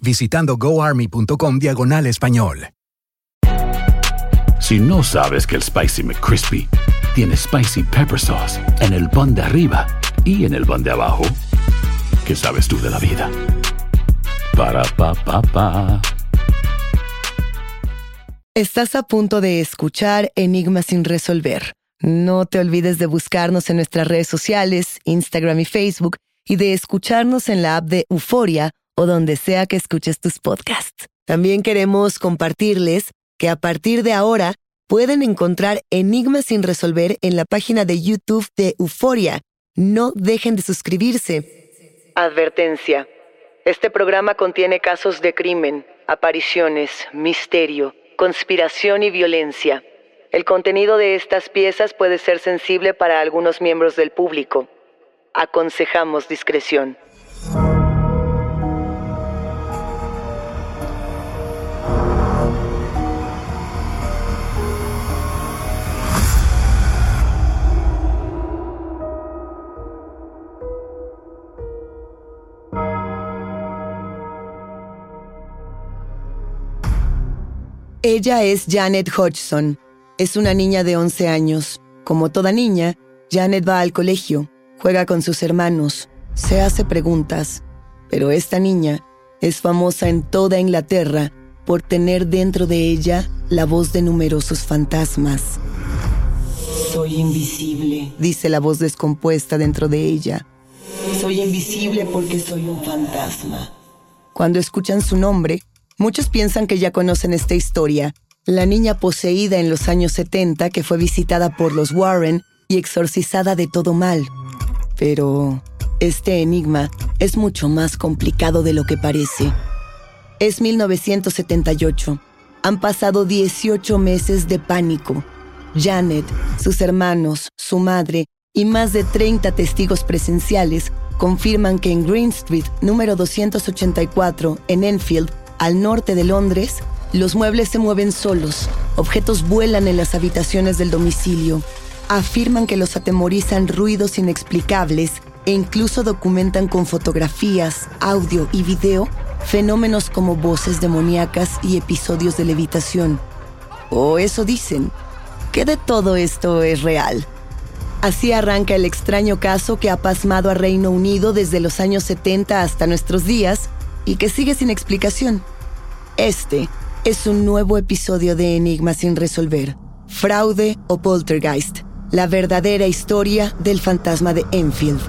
visitando goarmy.com diagonal español. Si no sabes que el Spicy McCrispy tiene Spicy Pepper Sauce en el pan de arriba y en el pan de abajo, ¿qué sabes tú de la vida? Para, pa, pa, pa. Estás a punto de escuchar Enigmas sin resolver. No te olvides de buscarnos en nuestras redes sociales, Instagram y Facebook, y de escucharnos en la app de Euforia o donde sea que escuches tus podcasts. También queremos compartirles que a partir de ahora pueden encontrar Enigmas sin resolver en la página de YouTube de Euforia. No dejen de suscribirse. Advertencia. Este programa contiene casos de crimen, apariciones, misterio, conspiración y violencia. El contenido de estas piezas puede ser sensible para algunos miembros del público. Aconsejamos discreción. Ella es Janet Hodgson. Es una niña de 11 años. Como toda niña, Janet va al colegio, juega con sus hermanos, se hace preguntas. Pero esta niña es famosa en toda Inglaterra por tener dentro de ella la voz de numerosos fantasmas. Soy invisible, dice la voz descompuesta dentro de ella. Soy invisible porque soy un fantasma. Cuando escuchan su nombre, muchos piensan que ya conocen esta historia. La niña poseída en los años 70 que fue visitada por los Warren y exorcizada de todo mal. Pero este enigma es mucho más complicado de lo que parece. Es 1978. Han pasado 18 meses de pánico. Janet, sus hermanos, su madre y más de 30 testigos presenciales confirman que en Green Street, número 284, en Enfield, al norte de Londres, los muebles se mueven solos, objetos vuelan en las habitaciones del domicilio, afirman que los atemorizan ruidos inexplicables e incluso documentan con fotografías, audio y video fenómenos como voces demoníacas y episodios de levitación. O eso dicen. ¿Qué de todo esto es real? Así arranca el extraño caso que ha pasmado a Reino Unido desde los años 70 hasta nuestros días y que sigue sin explicación. Este es un nuevo episodio de Enigma sin resolver. Fraude o poltergeist. La verdadera historia del fantasma de Enfield.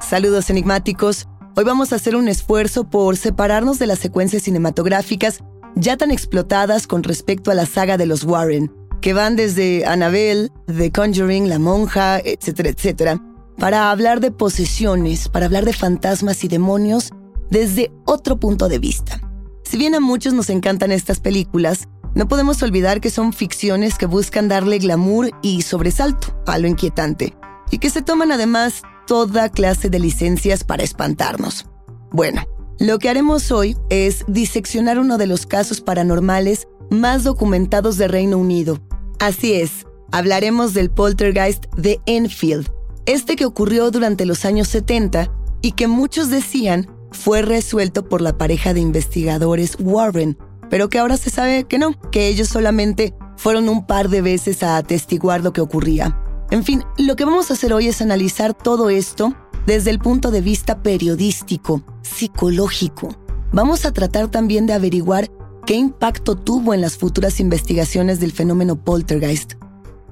Saludos enigmáticos. Hoy vamos a hacer un esfuerzo por separarnos de las secuencias cinematográficas ya tan explotadas con respecto a la saga de los Warren, que van desde Annabelle, The Conjuring, La Monja, etcétera, etcétera, para hablar de posesiones, para hablar de fantasmas y demonios desde otro punto de vista. Si bien a muchos nos encantan estas películas, no podemos olvidar que son ficciones que buscan darle glamour y sobresalto a lo inquietante, y que se toman además toda clase de licencias para espantarnos. Bueno, Lo que haremos hoy es diseccionar uno de los casos paranormales más documentados de Reino Unido. Así es, hablaremos del poltergeist de Enfield, este que ocurrió durante los años 70 y que muchos decían fue resuelto por la pareja de investigadores Warren, pero que ahora se sabe que no, que ellos solamente fueron un par de veces a atestiguar lo que ocurría. En fin, lo que vamos a hacer hoy es analizar todo esto desde el punto de vista periodístico, psicológico. Vamos a tratar también de averiguar qué impacto tuvo en las futuras investigaciones del fenómeno poltergeist.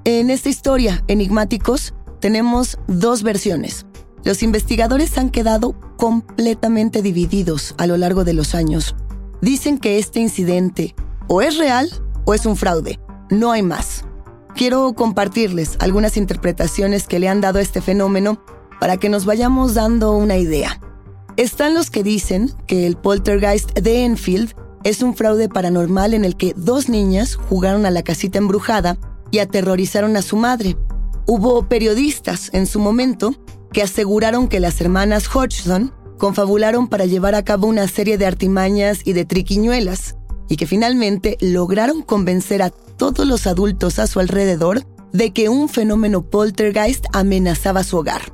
En esta historia, Enigmáticos, tenemos dos versiones. Los investigadores han quedado completamente divididos a lo largo de los años. Dicen que este incidente o es real o es un fraude. No hay más. Quiero compartirles algunas interpretaciones que le han dado a este fenómeno para que nos vayamos dando una idea. Están los que dicen que el poltergeist de Enfield es un fraude paranormal en el que dos niñas jugaron a la casita embrujada y aterrorizaron a su madre. Hubo periodistas en su momento que aseguraron que las hermanas Hodgson confabularon para llevar a cabo una serie de artimañas y de triquiñuelas, y que finalmente lograron convencer a todos los adultos a su alrededor de que un fenómeno poltergeist amenazaba su hogar.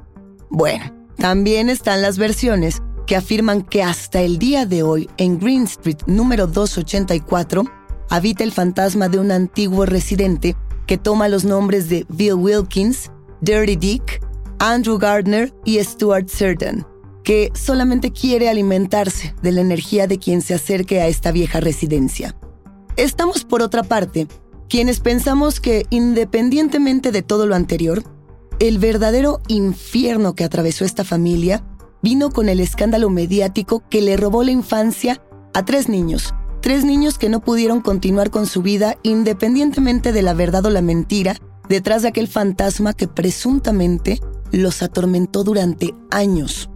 Bueno, también están las versiones que afirman que hasta el día de hoy en Green Street número 284 habita el fantasma de un antiguo residente que toma los nombres de Bill Wilkins, Dirty Dick, Andrew Gardner y Stuart Certain, que solamente quiere alimentarse de la energía de quien se acerque a esta vieja residencia. Estamos, por otra parte, quienes pensamos que, independientemente de todo lo anterior, el verdadero infierno que atravesó esta familia vino con el escándalo mediático que le robó la infancia a tres niños, tres niños que no pudieron continuar con su vida independientemente de la verdad o la mentira detrás de aquel fantasma que presuntamente los atormentó durante años.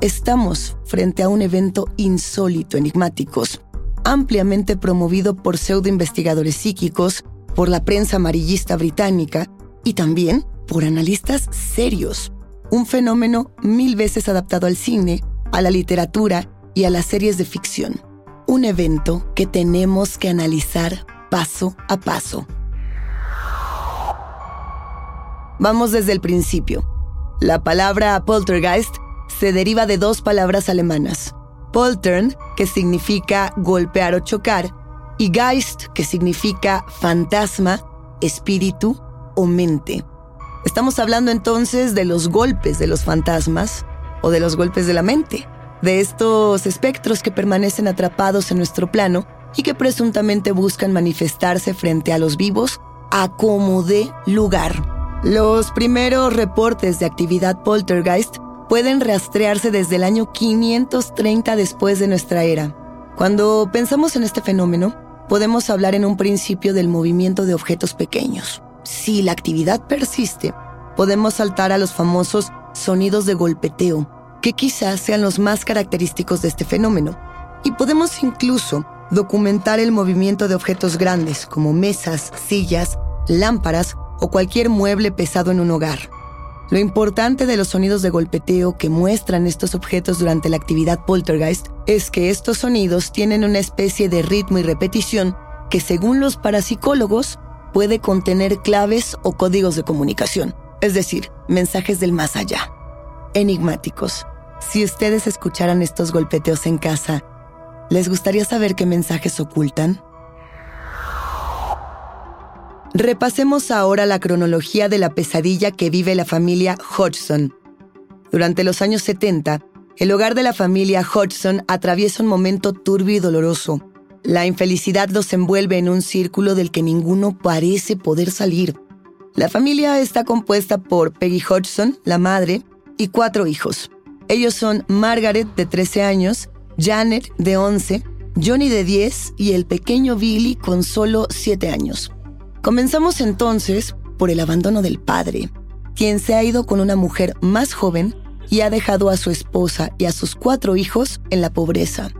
Estamos frente a un evento insólito, enigmáticos, ampliamente promovido por pseudo investigadores psíquicos, por la prensa amarillista británica y también por analistas serios. Un fenómeno mil veces adaptado al cine, a la literatura y a las series de ficción. Un evento que tenemos que analizar paso a paso. Vamos desde el principio. La palabra poltergeist se deriva de dos palabras alemanas. Poltern, que significa golpear o chocar, y Geist, que significa fantasma, espíritu o mente. Estamos hablando entonces de los golpes de los fantasmas o de los golpes de la mente, de estos espectros que permanecen atrapados en nuestro plano y que presuntamente buscan manifestarse frente a los vivos a como de lugar. Los primeros reportes de actividad poltergeist pueden rastrearse desde el año 530 después de nuestra era. Cuando pensamos en este fenómeno, podemos hablar en un principio del movimiento de objetos pequeños. Si la actividad persiste, podemos saltar a los famosos sonidos de golpeteo, que quizás sean los más característicos de este fenómeno. Y podemos incluso documentar el movimiento de objetos grandes como mesas, sillas, lámparas o cualquier mueble pesado en un hogar. Lo importante de los sonidos de golpeteo que muestran estos objetos durante la actividad poltergeist es que estos sonidos tienen una especie de ritmo y repetición que según los parapsicólogos puede contener claves o códigos de comunicación, es decir, mensajes del más allá. Enigmáticos. Si ustedes escucharan estos golpeteos en casa, ¿les gustaría saber qué mensajes ocultan? Repasemos ahora la cronología de la pesadilla que vive la familia Hodgson. Durante los años 70, el hogar de la familia Hodgson atraviesa un momento turbio y doloroso, la infelicidad los envuelve en un círculo del que ninguno parece poder salir. La familia está compuesta por Peggy Hodgson, la madre, y cuatro hijos. Ellos son Margaret, de 13 años, Janet, de 11, Johnny, de 10, y el pequeño Billy, con solo 7 años. Comenzamos entonces por el abandono del padre, quien se ha ido con una mujer más joven y ha dejado a su esposa y a sus cuatro hijos en la pobreza.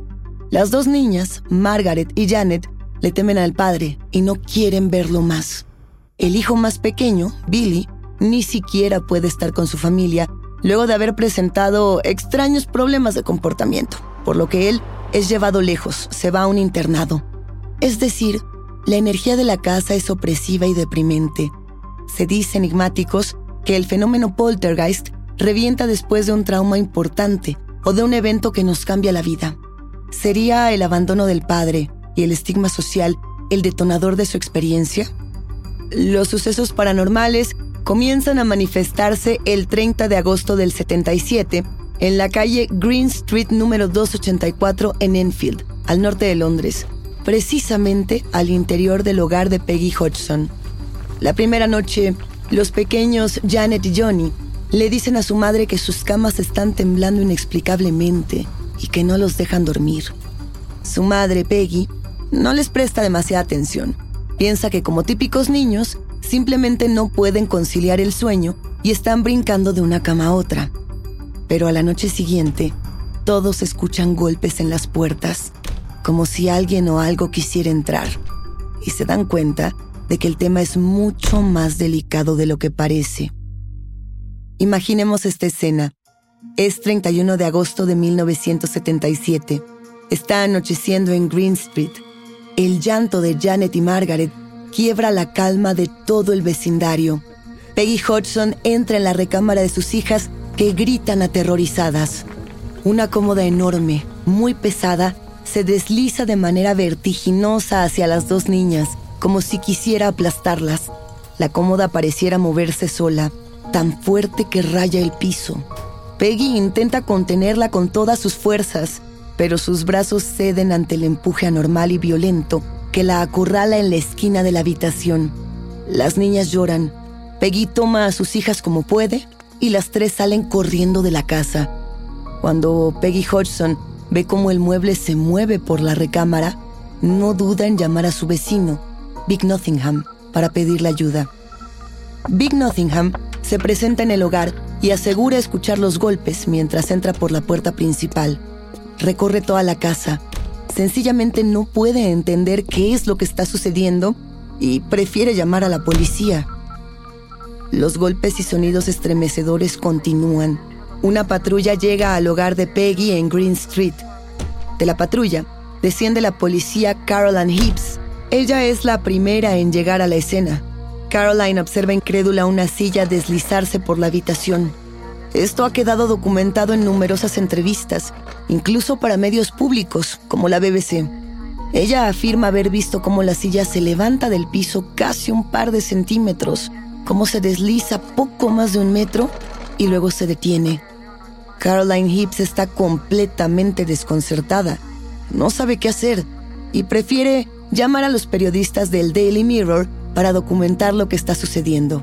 Las dos niñas, Margaret y Janet, le temen al padre y no quieren verlo más. El hijo más pequeño, Billy, ni siquiera puede estar con su familia luego de haber presentado extraños problemas de comportamiento. por lo que él es llevado lejos, se va a un internado. Es decir, la energía de la casa es opresiva y deprimente. Se dice enigmáticos que el fenómeno poltergeist revienta después de un trauma importante o de un evento que nos cambia la vida. ¿Sería el abandono del padre y el estigma social el detonador de su experiencia? Los sucesos paranormales comienzan a manifestarse el 30 de agosto del 77 en la calle Green Street número 284 en Enfield, al norte de Londres, precisamente al interior del hogar de Peggy Hodgson. La primera noche, los pequeños Janet y Johnny le dicen a su madre que sus camas están temblando inexplicablemente y que no los dejan dormir. Su madre, Peggy, no les presta demasiada atención. Piensa que como típicos niños, simplemente no pueden conciliar el sueño y están brincando de una cama a otra. Pero a la noche siguiente, todos escuchan golpes en las puertas, como si alguien o algo quisiera entrar, y se dan cuenta de que el tema es mucho más delicado de lo que parece. Imaginemos esta escena. Es 31 de agosto de 1977. Está anocheciendo en Green Street. El llanto de Janet y Margaret quiebra la calma de todo el vecindario. Peggy Hodgson entra en la recámara de sus hijas que gritan aterrorizadas. Una cómoda enorme, muy pesada, se desliza de manera vertiginosa hacia las dos niñas, como si quisiera aplastarlas. La cómoda pareciera moverse sola, tan fuerte que raya el piso. Peggy intenta contenerla con todas sus fuerzas, pero sus brazos ceden ante el empuje anormal y violento que la acurrala en la esquina de la habitación. Las niñas lloran. Peggy toma a sus hijas como puede y las tres salen corriendo de la casa. Cuando Peggy Hodgson ve cómo el mueble se mueve por la recámara, no duda en llamar a su vecino, Big Nottingham, para pedirle ayuda. Big Nottingham se presenta en el hogar y asegura escuchar los golpes mientras entra por la puerta principal. Recorre toda la casa. Sencillamente no puede entender qué es lo que está sucediendo y prefiere llamar a la policía. Los golpes y sonidos estremecedores continúan. Una patrulla llega al hogar de Peggy en Green Street. De la patrulla desciende la policía Caroline Heaps. Ella es la primera en llegar a la escena. Caroline observa incrédula una silla deslizarse por la habitación. Esto ha quedado documentado en numerosas entrevistas, incluso para medios públicos, como la BBC. Ella afirma haber visto cómo la silla se levanta del piso casi un par de centímetros, cómo se desliza poco más de un metro y luego se detiene. Caroline Hibbs está completamente desconcertada. No sabe qué hacer y prefiere llamar a los periodistas del Daily Mirror para documentar lo que está sucediendo.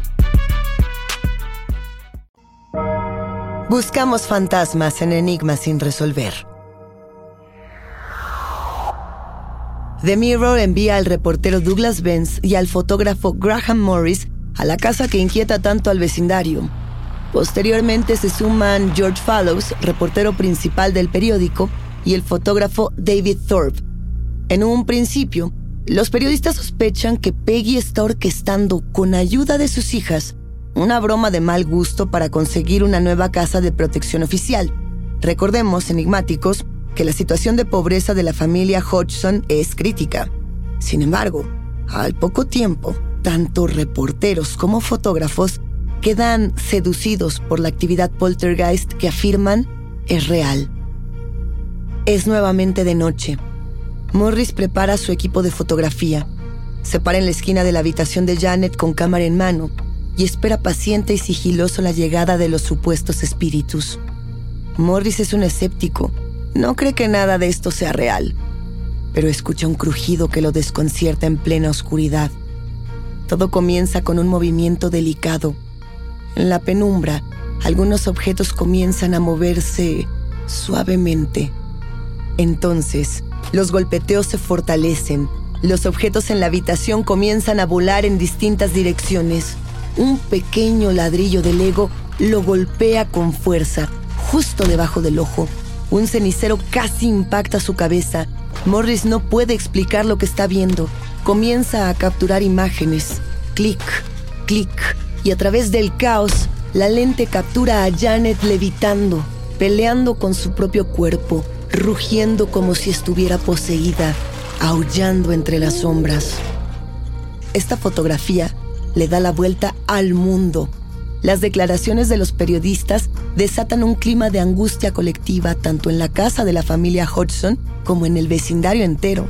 Buscamos fantasmas en enigmas sin resolver. The Mirror envía al reportero Douglas Benz y al fotógrafo Graham Morris a la casa que inquieta tanto al vecindario. Posteriormente se suman George Fallows, reportero principal del periódico, y el fotógrafo David Thorpe. En un principio, los periodistas sospechan que Peggy está orquestando, con ayuda de sus hijas, una broma de mal gusto para conseguir una nueva casa de protección oficial. Recordemos, enigmáticos, que la situación de pobreza de la familia Hodgson es crítica. Sin embargo, al poco tiempo, tanto reporteros como fotógrafos quedan seducidos por la actividad poltergeist que afirman es real. Es nuevamente de noche. Morris prepara su equipo de fotografía. Se para en la esquina de la habitación de Janet con cámara en mano y espera paciente y sigiloso la llegada de los supuestos espíritus. Morris es un escéptico. No cree que nada de esto sea real, pero escucha un crujido que lo desconcierta en plena oscuridad. Todo comienza con un movimiento delicado. En la penumbra, algunos objetos comienzan a moverse suavemente. Entonces, los golpeteos se fortalecen. Los objetos en la habitación comienzan a volar en distintas direcciones. Un pequeño ladrillo de Lego lo golpea con fuerza, justo debajo del ojo. Un cenicero casi impacta su cabeza. Morris no puede explicar lo que está viendo. Comienza a capturar imágenes. Clic, clic. Y a través del caos, la lente captura a Janet levitando, peleando con su propio cuerpo, rugiendo como si estuviera poseída, aullando entre las sombras. Esta fotografía le da la vuelta al mundo. Las declaraciones de los periodistas desatan un clima de angustia colectiva tanto en la casa de la familia Hodgson como en el vecindario entero.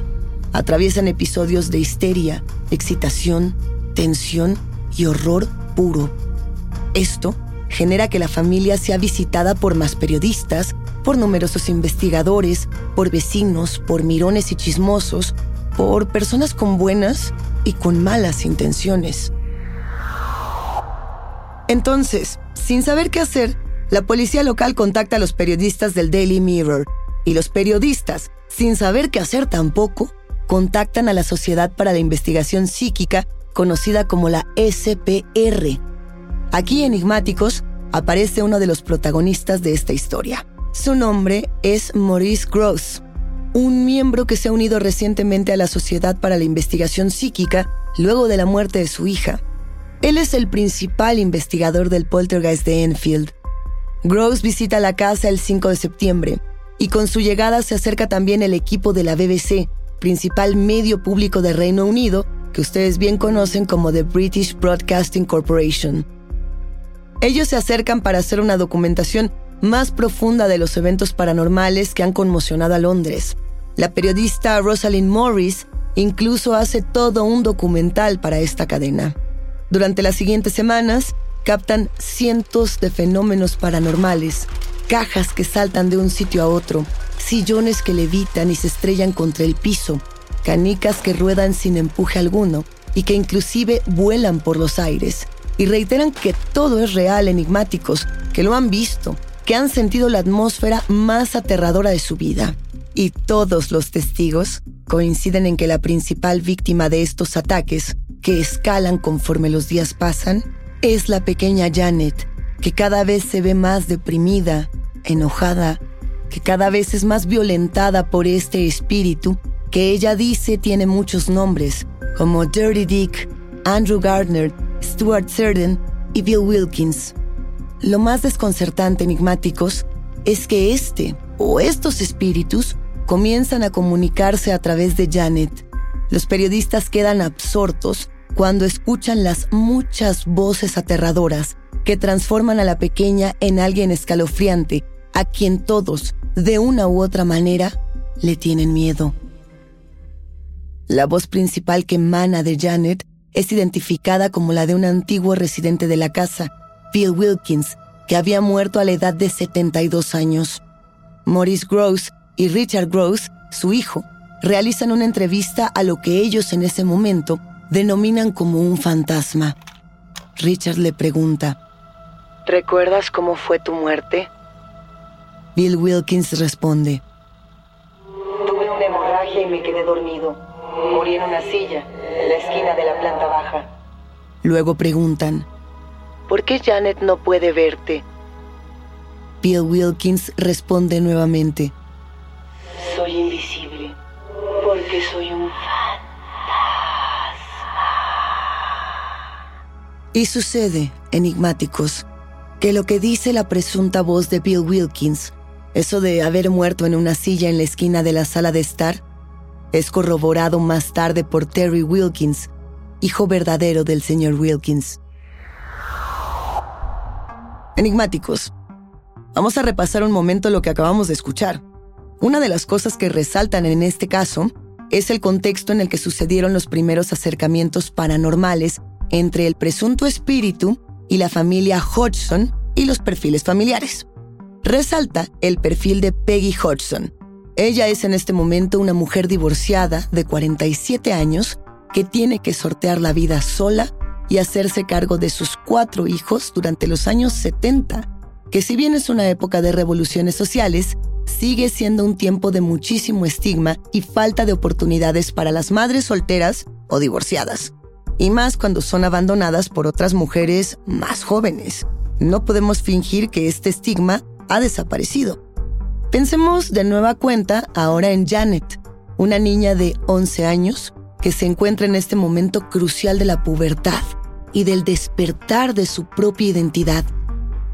Atraviesan episodios de histeria, excitación, tensión y horror puro. Esto genera que la familia sea visitada por más periodistas, por numerosos investigadores, por vecinos, por mirones y chismosos, por personas con buenas y con malas intenciones. Entonces, sin saber qué hacer, la policía local contacta a los periodistas del Daily Mirror y los periodistas, sin saber qué hacer tampoco, contactan a la Sociedad para la Investigación Psíquica, conocida como la SPR. Aquí, enigmáticos, aparece uno de los protagonistas de esta historia. Su nombre es Maurice Gross, un miembro que se ha unido recientemente a la Sociedad para la Investigación Psíquica luego de la muerte de su hija. Él es el principal investigador del poltergeist de Enfield. Gross visita la casa el 5 de septiembre y con su llegada se acerca también el equipo de la BBC, principal medio público de Reino Unido, que ustedes bien conocen como The British Broadcasting Corporation. Ellos se acercan para hacer una documentación más profunda de los eventos paranormales que han conmocionado a Londres. La periodista Rosalind Morris incluso hace todo un documental para esta cadena. Durante las siguientes semanas, captan cientos de fenómenos paranormales, cajas que saltan de un sitio a otro, sillones que levitan y se estrellan contra el piso, canicas que ruedan sin empuje alguno y que inclusive vuelan por los aires. Y reiteran que todo es real, enigmáticos, que lo han visto, que han sentido la atmósfera más aterradora de su vida. Y todos los testigos coinciden en que la principal víctima de estos ataques, que escalan conforme los días pasan, es la pequeña Janet, que cada vez se ve más deprimida, enojada, que cada vez es más violentada por este espíritu que ella dice tiene muchos nombres, como Dirty Dick, Andrew Gardner, Stuart Cerden y Bill Wilkins. Lo más desconcertante, enigmáticos, es que este o estos espíritus comienzan a comunicarse a través de Janet. Los periodistas quedan absortos cuando escuchan las muchas voces aterradoras que transforman a la pequeña en alguien escalofriante, a quien todos, de una u otra manera, le tienen miedo. La voz principal que emana de Janet es identificada como la de un antiguo residente de la casa, Bill Wilkins, que había muerto a la edad de 72 años. Maurice Gross y Richard Gross, su hijo, realizan una entrevista a lo que ellos en ese momento denominan como un fantasma. Richard le pregunta, ¿Recuerdas cómo fue tu muerte? Bill Wilkins responde, Tuve una hemorragia y me quedé dormido. Morí en una silla, en la esquina de la planta baja. Luego preguntan, ¿por qué Janet no puede verte? Bill Wilkins responde nuevamente. Y sucede, enigmáticos, que lo que dice la presunta voz de Bill Wilkins, eso de haber muerto en una silla en la esquina de la sala de estar, es corroborado más tarde por Terry Wilkins, hijo verdadero del señor Wilkins. Enigmáticos, vamos a repasar un momento lo que acabamos de escuchar. Una de las cosas que resaltan en este caso es el contexto en el que sucedieron los primeros acercamientos paranormales entre el presunto espíritu y la familia Hodgson y los perfiles familiares. Resalta el perfil de Peggy Hodgson. Ella es en este momento una mujer divorciada de 47 años que tiene que sortear la vida sola y hacerse cargo de sus cuatro hijos durante los años 70, que si bien es una época de revoluciones sociales, sigue siendo un tiempo de muchísimo estigma y falta de oportunidades para las madres solteras o divorciadas y más cuando son abandonadas por otras mujeres más jóvenes. No podemos fingir que este estigma ha desaparecido. Pensemos de nueva cuenta ahora en Janet, una niña de 11 años que se encuentra en este momento crucial de la pubertad y del despertar de su propia identidad.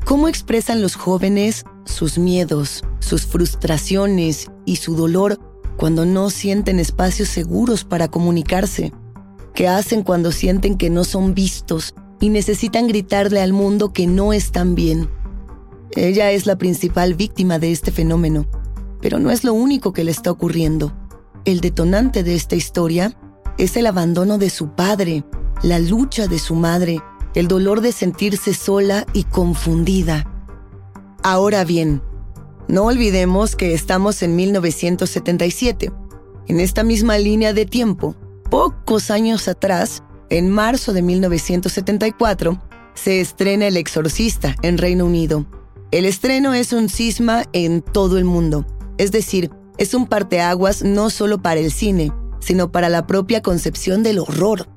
¿Cómo expresan los jóvenes sus miedos, sus frustraciones y su dolor cuando no sienten espacios seguros para comunicarse? ¿Qué hacen cuando sienten que no son vistos y necesitan gritarle al mundo que no están bien. Ella es la principal víctima de este fenómeno, pero no es lo único que le está ocurriendo. El detonante de esta historia es el abandono de su padre, la lucha de su madre, el dolor de sentirse sola y confundida. Ahora bien, no olvidemos que estamos en 1977. En esta misma línea de tiempo, Pocos años atrás, en marzo de 1974, se estrena El Exorcista en Reino Unido. El estreno es un cisma en todo el mundo, es decir, es un parteaguas no solo para el cine, sino para la propia concepción del horror.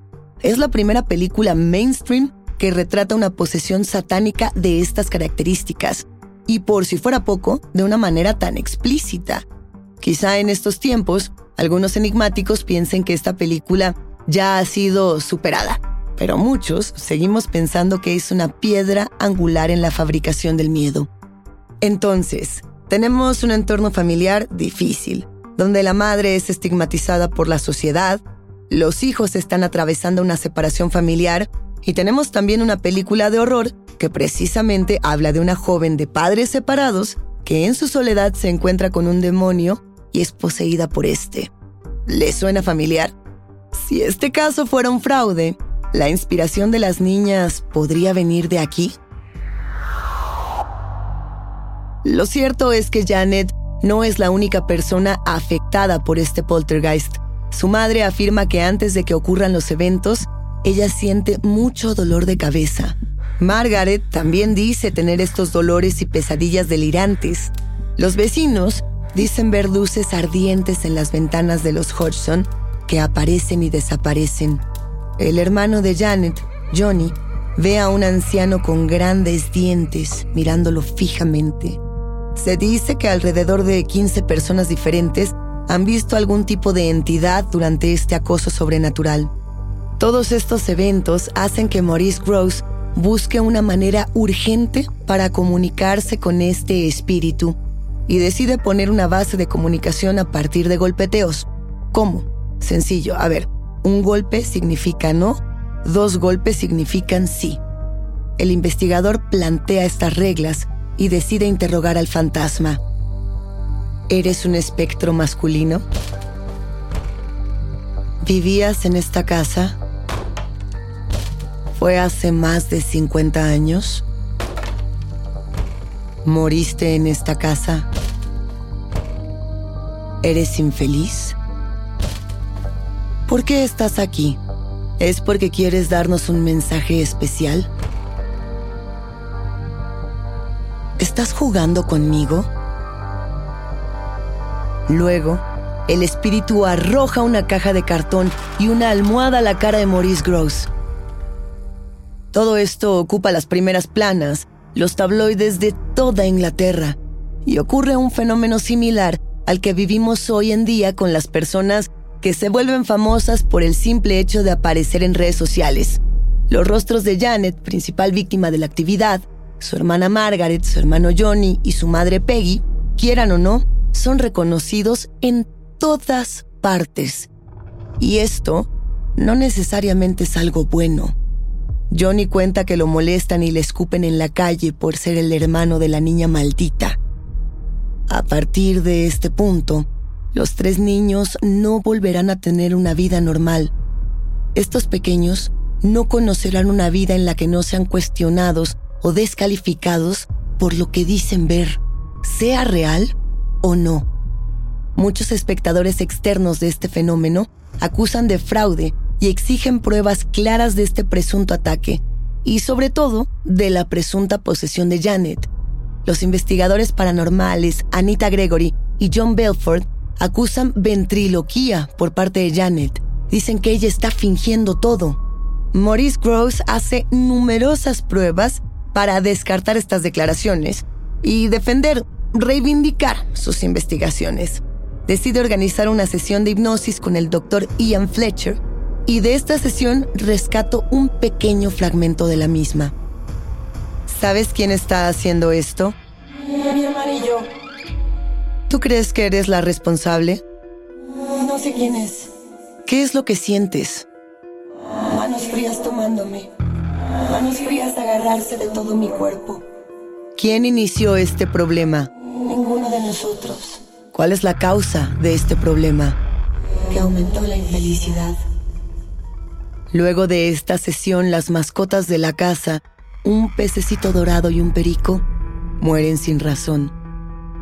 Es la primera película mainstream que retrata una posesión satánica de estas características, y por si fuera poco, de una manera tan explícita. Quizá en estos tiempos algunos enigmáticos piensen que esta película ya ha sido superada, pero muchos seguimos pensando que es una piedra angular en la fabricación del miedo. Entonces, tenemos un entorno familiar difícil, donde la madre es estigmatizada por la sociedad, los hijos están atravesando una separación familiar y tenemos también una película de horror que precisamente habla de una joven de padres separados que en su soledad se encuentra con un demonio y es poseída por este. ¿Le suena familiar? Si este caso fuera un fraude, ¿la inspiración de las niñas podría venir de aquí? Lo cierto es que Janet no es la única persona afectada por este poltergeist. Su madre afirma que antes de que ocurran los eventos, ella siente mucho dolor de cabeza. Margaret también dice tener estos dolores y pesadillas delirantes. Los vecinos Dicen ver luces ardientes en las ventanas de los Hodgson que aparecen y desaparecen. El hermano de Janet, Johnny, ve a un anciano con grandes dientes mirándolo fijamente. Se dice que alrededor de 15 personas diferentes han visto algún tipo de entidad durante este acoso sobrenatural. Todos estos eventos hacen que Maurice Gross busque una manera urgente para comunicarse con este espíritu y decide poner una base de comunicación a partir de golpeteos. ¿Cómo? Sencillo. A ver, un golpe significa no, dos golpes significan sí. El investigador plantea estas reglas y decide interrogar al fantasma. ¿Eres un espectro masculino? ¿Vivías en esta casa? ¿Fue hace más de 50 años? ¿Moriste en esta casa? ¿Eres infeliz? ¿Por qué estás aquí? ¿Es porque quieres darnos un mensaje especial? ¿Estás jugando conmigo? Luego, el espíritu arroja una caja de cartón y una almohada a la cara de Maurice Gross. Todo esto ocupa las primeras planas, los tabloides de toda Inglaterra, y ocurre un fenómeno similar al que vivimos hoy en día con las personas que se vuelven famosas por el simple hecho de aparecer en redes sociales. Los rostros de Janet, principal víctima de la actividad, su hermana Margaret, su hermano Johnny y su madre Peggy, quieran o no, son reconocidos en todas partes. Y esto no necesariamente es algo bueno. Johnny cuenta que lo molestan y le escupen en la calle por ser el hermano de la niña maldita. A partir de este punto, los tres niños no volverán a tener una vida normal. Estos pequeños no conocerán una vida en la que no sean cuestionados o descalificados por lo que dicen ver, sea real o no. Muchos espectadores externos de este fenómeno acusan de fraude y exigen pruebas claras de este presunto ataque y sobre todo de la presunta posesión de Janet. Los investigadores paranormales Anita Gregory y John Belford acusan ventriloquía por parte de Janet. Dicen que ella está fingiendo todo. Maurice Gross hace numerosas pruebas para descartar estas declaraciones y defender, reivindicar sus investigaciones. Decide organizar una sesión de hipnosis con el doctor Ian Fletcher y de esta sesión rescato un pequeño fragmento de la misma. ¿Sabes quién está haciendo esto? Mi hermano y yo. ¿Tú crees que eres la responsable? No sé quién es. ¿Qué es lo que sientes? Manos frías tomándome. Manos frías agarrarse de todo mi cuerpo. ¿Quién inició este problema? Ninguno de nosotros. ¿Cuál es la causa de este problema? Que aumentó la infelicidad. Luego de esta sesión, las mascotas de la casa, un pececito dorado y un perico, mueren sin razón.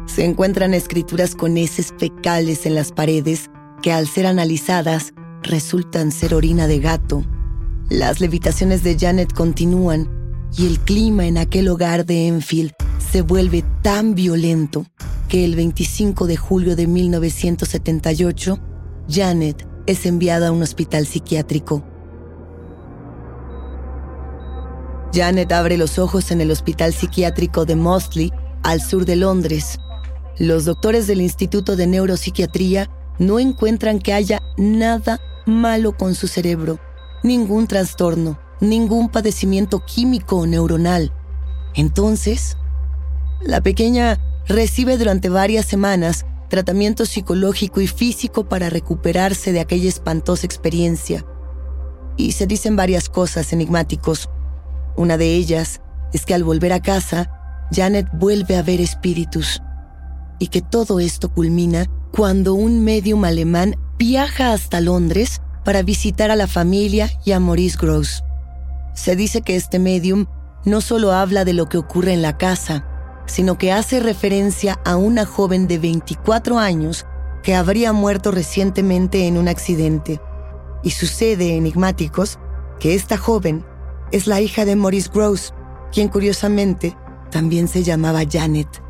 Se encuentran escrituras con heces fecales en las paredes que al ser analizadas resultan ser orina de gato. Las levitaciones de Janet continúan y el clima en aquel hogar de Enfield se vuelve tan violento que el 25 de julio de 1978, Janet es enviada a un hospital psiquiátrico. Janet abre los ojos en el hospital psiquiátrico de Mostley, al sur de Londres. Los doctores del Instituto de Neuropsiquiatría no encuentran que haya nada malo con su cerebro, ningún trastorno, ningún padecimiento químico o neuronal. Entonces, la pequeña recibe durante varias semanas tratamiento psicológico y físico para recuperarse de aquella espantosa experiencia. Y se dicen varias cosas enigmáticos. Una de ellas es que al volver a casa, Janet vuelve a ver espíritus. Y que todo esto culmina cuando un medium alemán viaja hasta Londres para visitar a la familia y a Maurice Gross. Se dice que este medium no solo habla de lo que ocurre en la casa, sino que hace referencia a una joven de 24 años que habría muerto recientemente en un accidente. Y sucede, enigmáticos, que esta joven es la hija de Maurice Gross, quien curiosamente también se llamaba Janet.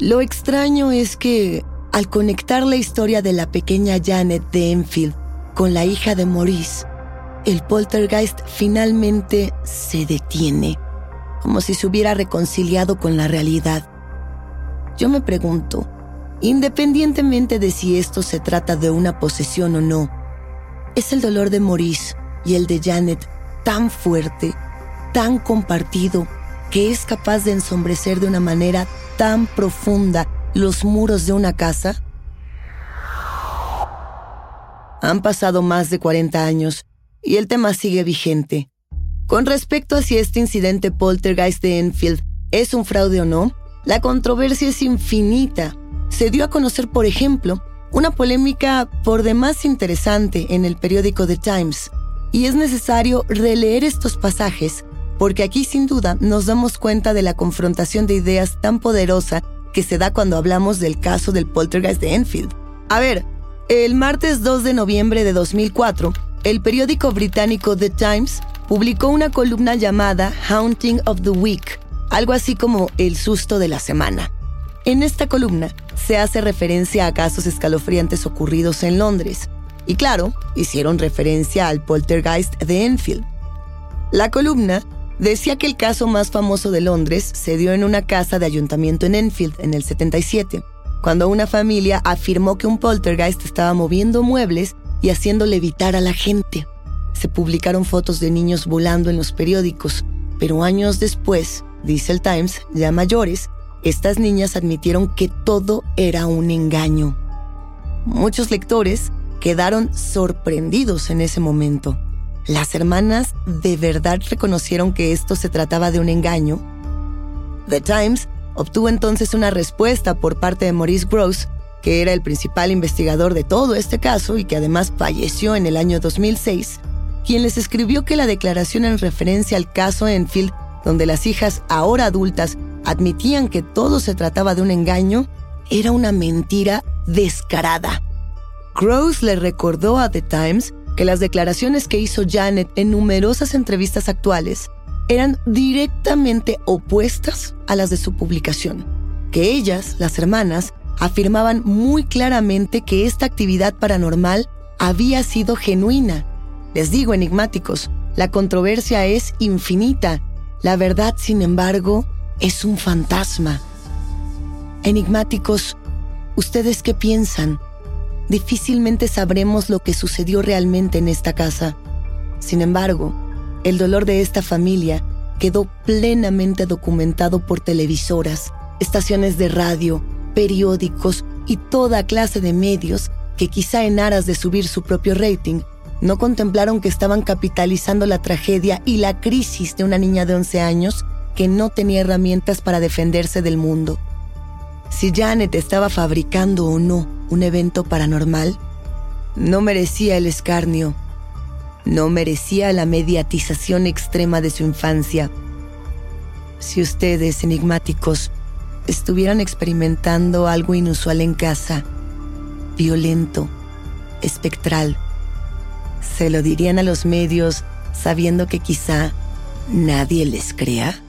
Lo extraño es que, al conectar la historia de la pequeña Janet de Enfield con la hija de Maurice, el poltergeist finalmente se detiene, como si se hubiera reconciliado con la realidad. Yo me pregunto, independientemente de si esto se trata de una posesión o no, ¿es el dolor de Maurice y el de Janet tan fuerte, tan compartido, que es capaz de ensombrecer de una manera tan profunda los muros de una casa? Han pasado más de 40 años y el tema sigue vigente. Con respecto a si este incidente poltergeist de Enfield es un fraude o no, la controversia es infinita. Se dio a conocer, por ejemplo, una polémica por demás interesante en el periódico The Times, y es necesario releer estos pasajes, porque aquí sin duda nos damos cuenta de la confrontación de ideas tan poderosa que se da cuando hablamos del caso del poltergeist de Enfield. A ver, el martes 2 de noviembre de 2004, el periódico británico The Times publicó una columna llamada Haunting of the Week, algo así como el susto de la semana. En esta columna se hace referencia a casos escalofriantes ocurridos en Londres, y claro, hicieron referencia al poltergeist de Enfield. La columna decía que el caso más famoso de Londres se dio en una casa de ayuntamiento en Enfield en el 77, cuando una familia afirmó que un poltergeist estaba moviendo muebles y haciendo levitar a la gente. Se publicaron fotos de niños volando en los periódicos, pero años después, dice el Times, ya mayores, estas niñas admitieron que todo era un engaño. Muchos lectores quedaron sorprendidos en ese momento. Las hermanas de verdad reconocieron que esto se trataba de un engaño. The Times obtuvo entonces una respuesta por parte de Maurice Gross, que era el principal investigador de todo este caso y que además falleció en el año 2006, quien les escribió que la declaración en referencia al caso Enfield, donde las hijas ahora adultas admitían que todo se trataba de un engaño, era una mentira descarada. Gross le recordó a The Times que las declaraciones que hizo Janet en numerosas entrevistas actuales eran directamente opuestas a las de su publicación, que ellas, las hermanas, afirmaban muy claramente que esta actividad paranormal había sido genuina. Les digo, enigmáticos, la controversia es infinita. La verdad, sin embargo, es un fantasma. Enigmáticos, ¿ustedes qué piensan? Difícilmente sabremos lo que sucedió realmente en esta casa. Sin embargo, el dolor de esta familia quedó plenamente documentado por televisoras, estaciones de radio, periódicos y toda clase de medios que quizá en aras de subir su propio rating, no contemplaron que estaban capitalizando la tragedia y la crisis de una niña de 11 años que no tenía herramientas para defenderse del mundo. Si Janet estaba fabricando o no un evento paranormal, no merecía el escarnio, no merecía la mediatización extrema de su infancia. Si ustedes, enigmáticos, estuvieran experimentando algo inusual en casa, violento, espectral, ¿se lo dirían a los medios sabiendo que quizá nadie les crea?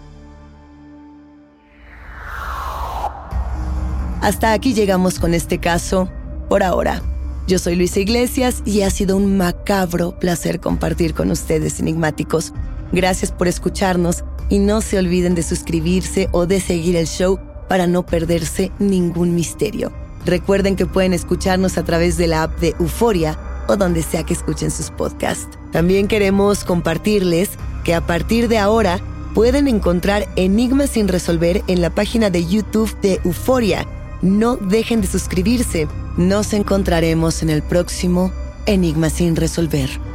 Hasta aquí llegamos con este caso por ahora. Yo soy Luisa Iglesias y ha sido un macabro placer compartir con ustedes enigmáticos. Gracias por escucharnos y no se olviden de suscribirse o de seguir el show para no perderse ningún misterio. Recuerden que pueden escucharnos a través de la app de Euforia o donde sea que escuchen sus podcasts. También queremos compartirles que a partir de ahora pueden encontrar Enigmas sin resolver en la página de YouTube de Euforia no dejen de suscribirse. Nos encontraremos en el próximo Enigma sin resolver.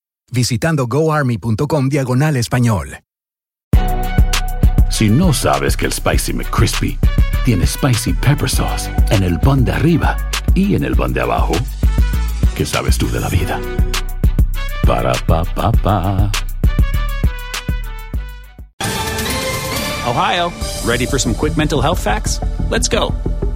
visitando goarmy.com diagonal español. Si no sabes que el Spicy McCrispy tiene Spicy Pepper Sauce en el pan de arriba y en el pan de abajo, ¿qué sabes tú de la vida? Para, pa, pa, pa. Ohio, ready for some quick mental health facts? Let's go.